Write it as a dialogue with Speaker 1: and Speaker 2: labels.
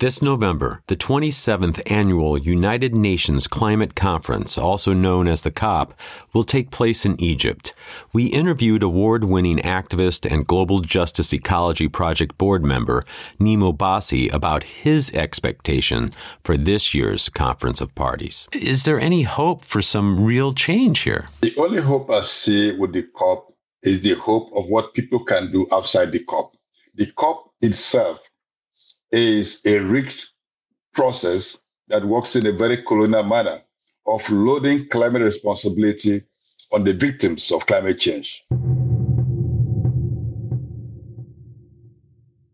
Speaker 1: This November, the 27th annual United Nations Climate Conference, also known as the COP, will take place in Egypt. We interviewed award winning activist and Global Justice Ecology Project board member Nnimmo Bassey about his expectation for this year's Conference of Parties. Is there any hope for some real change here?
Speaker 2: The only hope I see with the COP is the hope of what people can do outside the COP. The COP itself is a rigged process that works in a very colonial manner of loading climate responsibility on the victims of climate change.